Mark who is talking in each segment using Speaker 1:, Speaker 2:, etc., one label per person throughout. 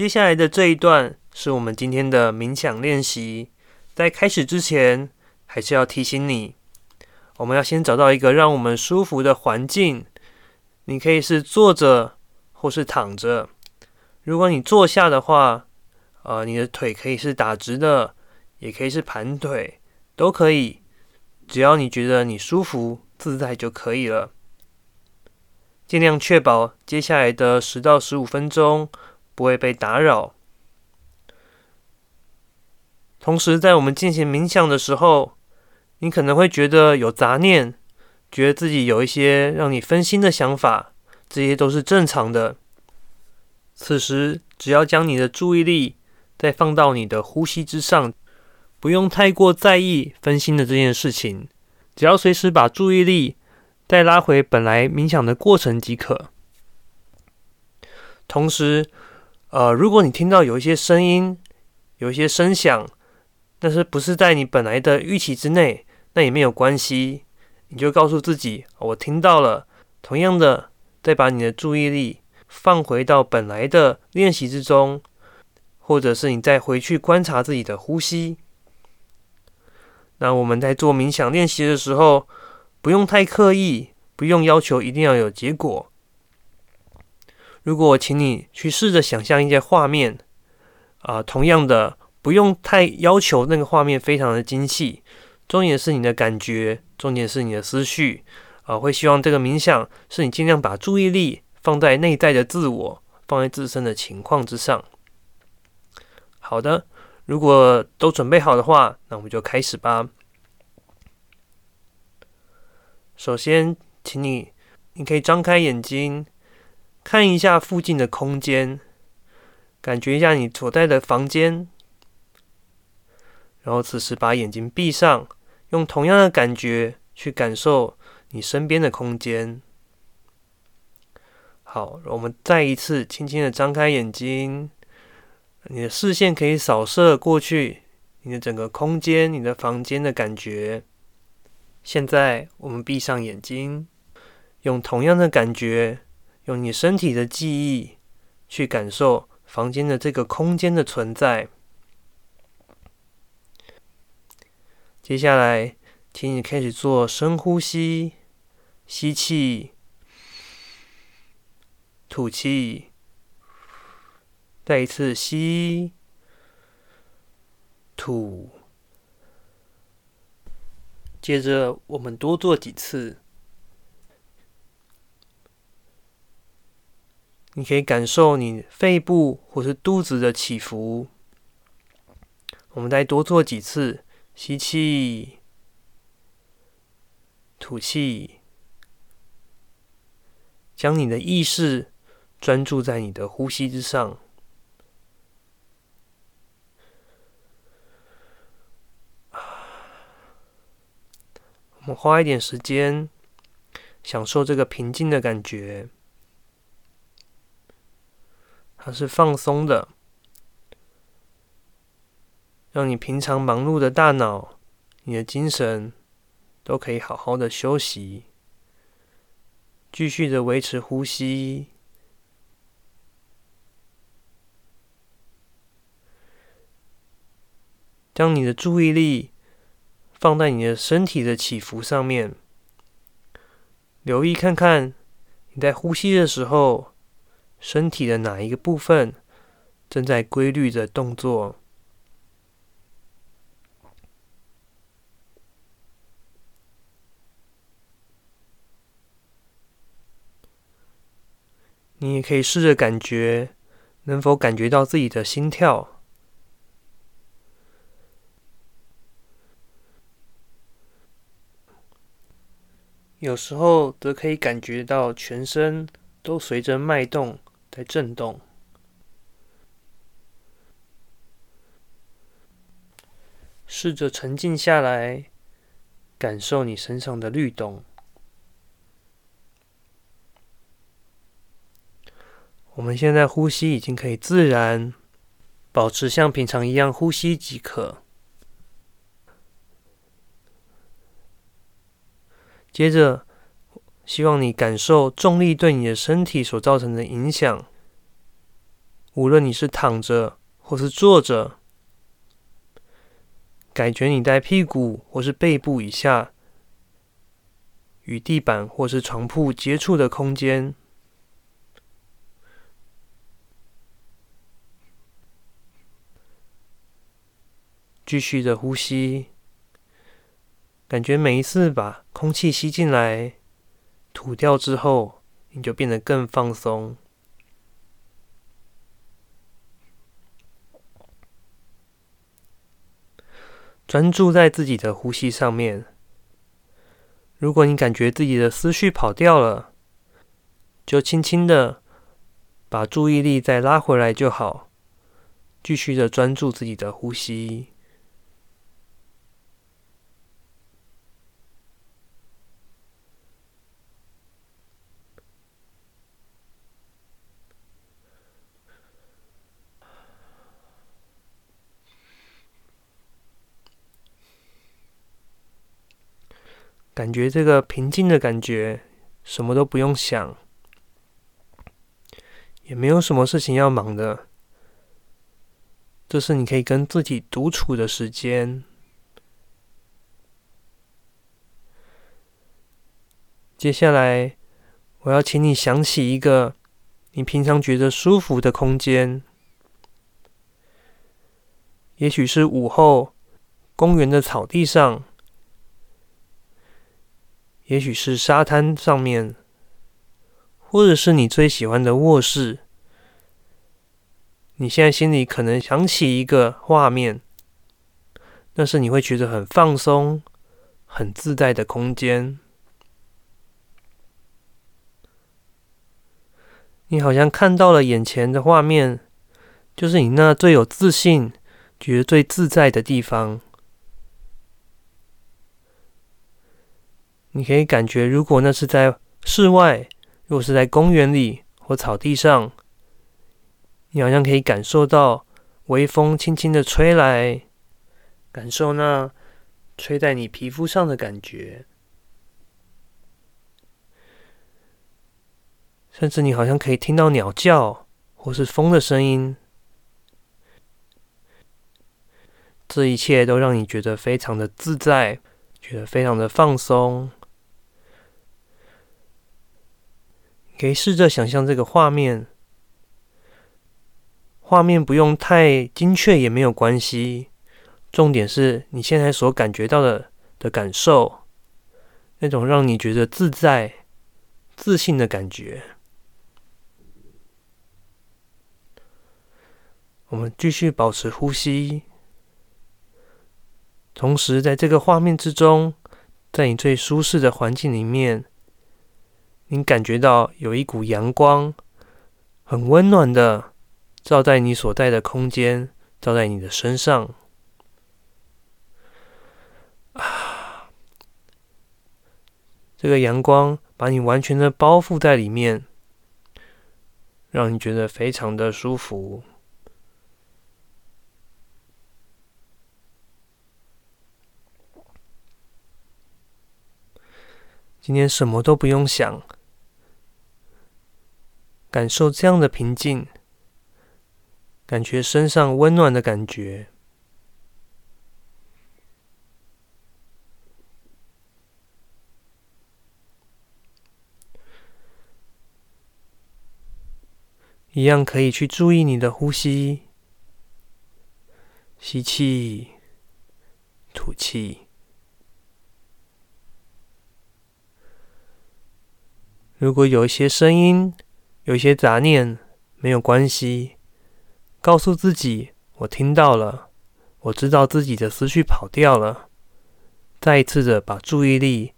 Speaker 1: 接下来的这一段是我们今天的冥想练习。在开始之前，还是要提醒你，我们要先找到一个让我们舒服的环境。你可以是坐着，或是躺着。如果你坐下的话，呃，你的腿可以是打直的，也可以是盘腿，都可以。只要你觉得你舒服自在就可以了。尽量确保接下来的十到十五分钟。不会被打扰。同时，在我们进行冥想的时候，你可能会觉得有杂念，觉得自己有一些让你分心的想法，这些都是正常的。此时，只要将你的注意力再放到你的呼吸之上，不用太过在意分心的这件事情，只要随时把注意力再拉回本来冥想的过程即可。同时，呃，如果你听到有一些声音，有一些声响，但是不是在你本来的预期之内，那也没有关系。你就告诉自己，我听到了。同样的，再把你的注意力放回到本来的练习之中，或者是你再回去观察自己的呼吸。那我们在做冥想练习的时候，不用太刻意，不用要求一定要有结果。如果请你去试着想象一些画面，啊，同样的，不用太要求那个画面非常的精细，重点是你的感觉，重点是你的思绪，啊，会希望这个冥想是你尽量把注意力放在内在的自我，放在自身的情况之上。好的，如果都准备好的话，那我们就开始吧。首先，请你，你可以张开眼睛。看一下附近的空间，感觉一下你所在的房间，然后此时把眼睛闭上，用同样的感觉去感受你身边的空间。好，我们再一次轻轻的张开眼睛，你的视线可以扫射过去，你的整个空间、你的房间的感觉。现在我们闭上眼睛，用同样的感觉。用你身体的记忆去感受房间的这个空间的存在。接下来，请你开始做深呼吸，吸气，吐气，再一次吸，吐。接着，我们多做几次。你可以感受你肺部或是肚子的起伏。我们再多做几次，吸气，吐气，将你的意识专注在你的呼吸之上。我们花一点时间，享受这个平静的感觉。它是放松的，让你平常忙碌的大脑、你的精神都可以好好的休息，继续的维持呼吸，将你的注意力放在你的身体的起伏上面，留意看看你在呼吸的时候。身体的哪一个部分正在规律的动作？你也可以试着感觉，能否感觉到自己的心跳？有时候则可以感觉到全身都随着脉动。在震动，试着沉静下来，感受你身上的律动。我们现在呼吸已经可以自然，保持像平常一样呼吸即可。接着。希望你感受重力对你的身体所造成的影响，无论你是躺着或是坐着，感觉你在屁股或是背部以下与地板或是床铺接触的空间。继续的呼吸，感觉每一次把空气吸进来、吐掉之后，你就变得更放松。专注在自己的呼吸上面。如果你感觉自己的思绪跑掉了，就轻轻的把注意力再拉回来就好，继续的专注自己的呼吸。感觉这个平静的感觉，什么都不用想，也没有什么事情要忙的。这是你可以跟自己独处的时间。接下来，我要请你想起一个你平常觉得舒服的空间，也许是午后公园的草地上。也许是沙滩上面，或者是你最喜欢的卧室。你现在心里可能想起一个画面，那是你会觉得很放松、很自在的空间。你好像看到了眼前的画面，就是你那最有自信、觉得最自在的地方。你可以感觉，如果那是在室外，如果是在公园里或草地上，你好像可以感受到微风轻轻的吹来，感受那吹在你皮肤上的感觉，甚至你好像可以听到鸟叫或是风的声音，这一切都让你觉得非常的自在，觉得非常的放松。可以试着想象这个画面，画面不用太精确也没有关系，重点是你现在所感觉到的的感受，那种让你觉得自在、自信的感觉。我们继续保持呼吸，同时在这个画面之中，在你最舒适的环境里面。你感觉到有一股阳光，很温暖的照在你所在的空间，照在你的身上。啊，这个阳光把你完全的包覆在里面，让你觉得非常的舒服。今天什么都不用想。感受这样的平静，感觉身上温暖的感觉，一样可以去注意你的呼吸，吸气，吐气。如果有一些声音，有些杂念没有关系，告诉自己我听到了，我知道自己的思绪跑掉了。再一次的把注意力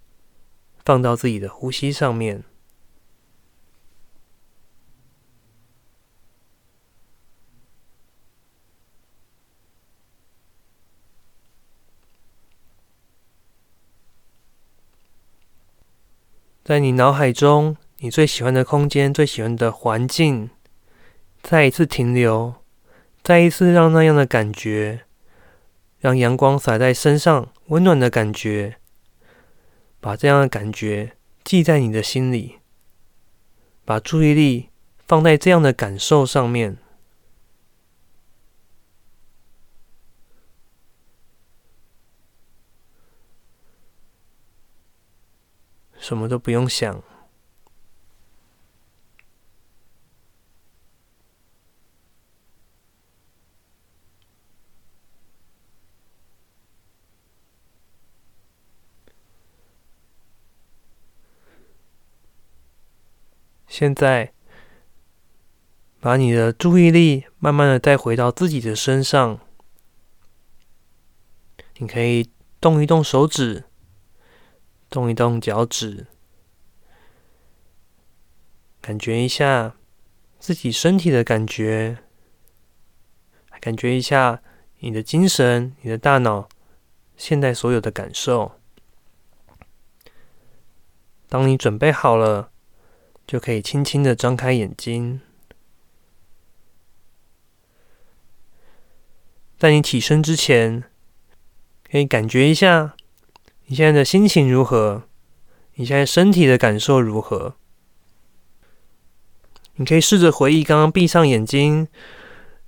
Speaker 1: 放到自己的呼吸上面，在你脑海中。你最喜欢的空间最喜欢的环境再一次停留再一次让那样的感觉让阳光洒在身上温暖的感觉把这样的感觉记在你的心里把注意力放在这样的感受上面。什么都不用想现在，把你的注意力慢慢的带回到自己的身上。你可以动一动手指，动一动脚趾，感觉一下自己身体的感觉，感觉一下你的精神、你的大脑现在所有的感受。当你准备好了。就可以轻轻的张开眼睛。在你起身之前，可以感觉一下你现在的心情如何，你现在身体的感受如何。你可以试着回忆刚刚闭上眼睛，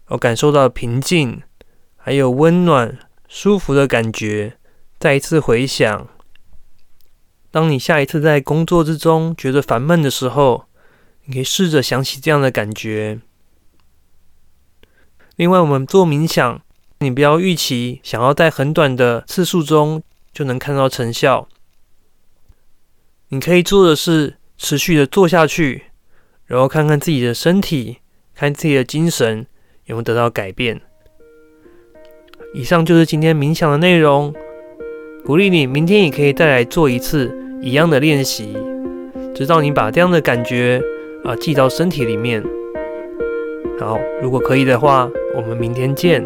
Speaker 1: 我感受到平静，还有温暖、舒服的感觉。再一次回想。当你下一次在工作之中觉得烦闷的时候，你可以试着想起这样的感觉。另外，我们做冥想，你不要预期想要在很短的次数中就能看到成效。你可以做的是持续的做下去，然后看看自己的身体，看自己的精神有没有得到改变。以上就是今天冥想的内容，鼓励你明天也可以再来做一次。一样的练习，直到你把这样的感觉啊记到身体里面。好，如果可以的话，我们明天见。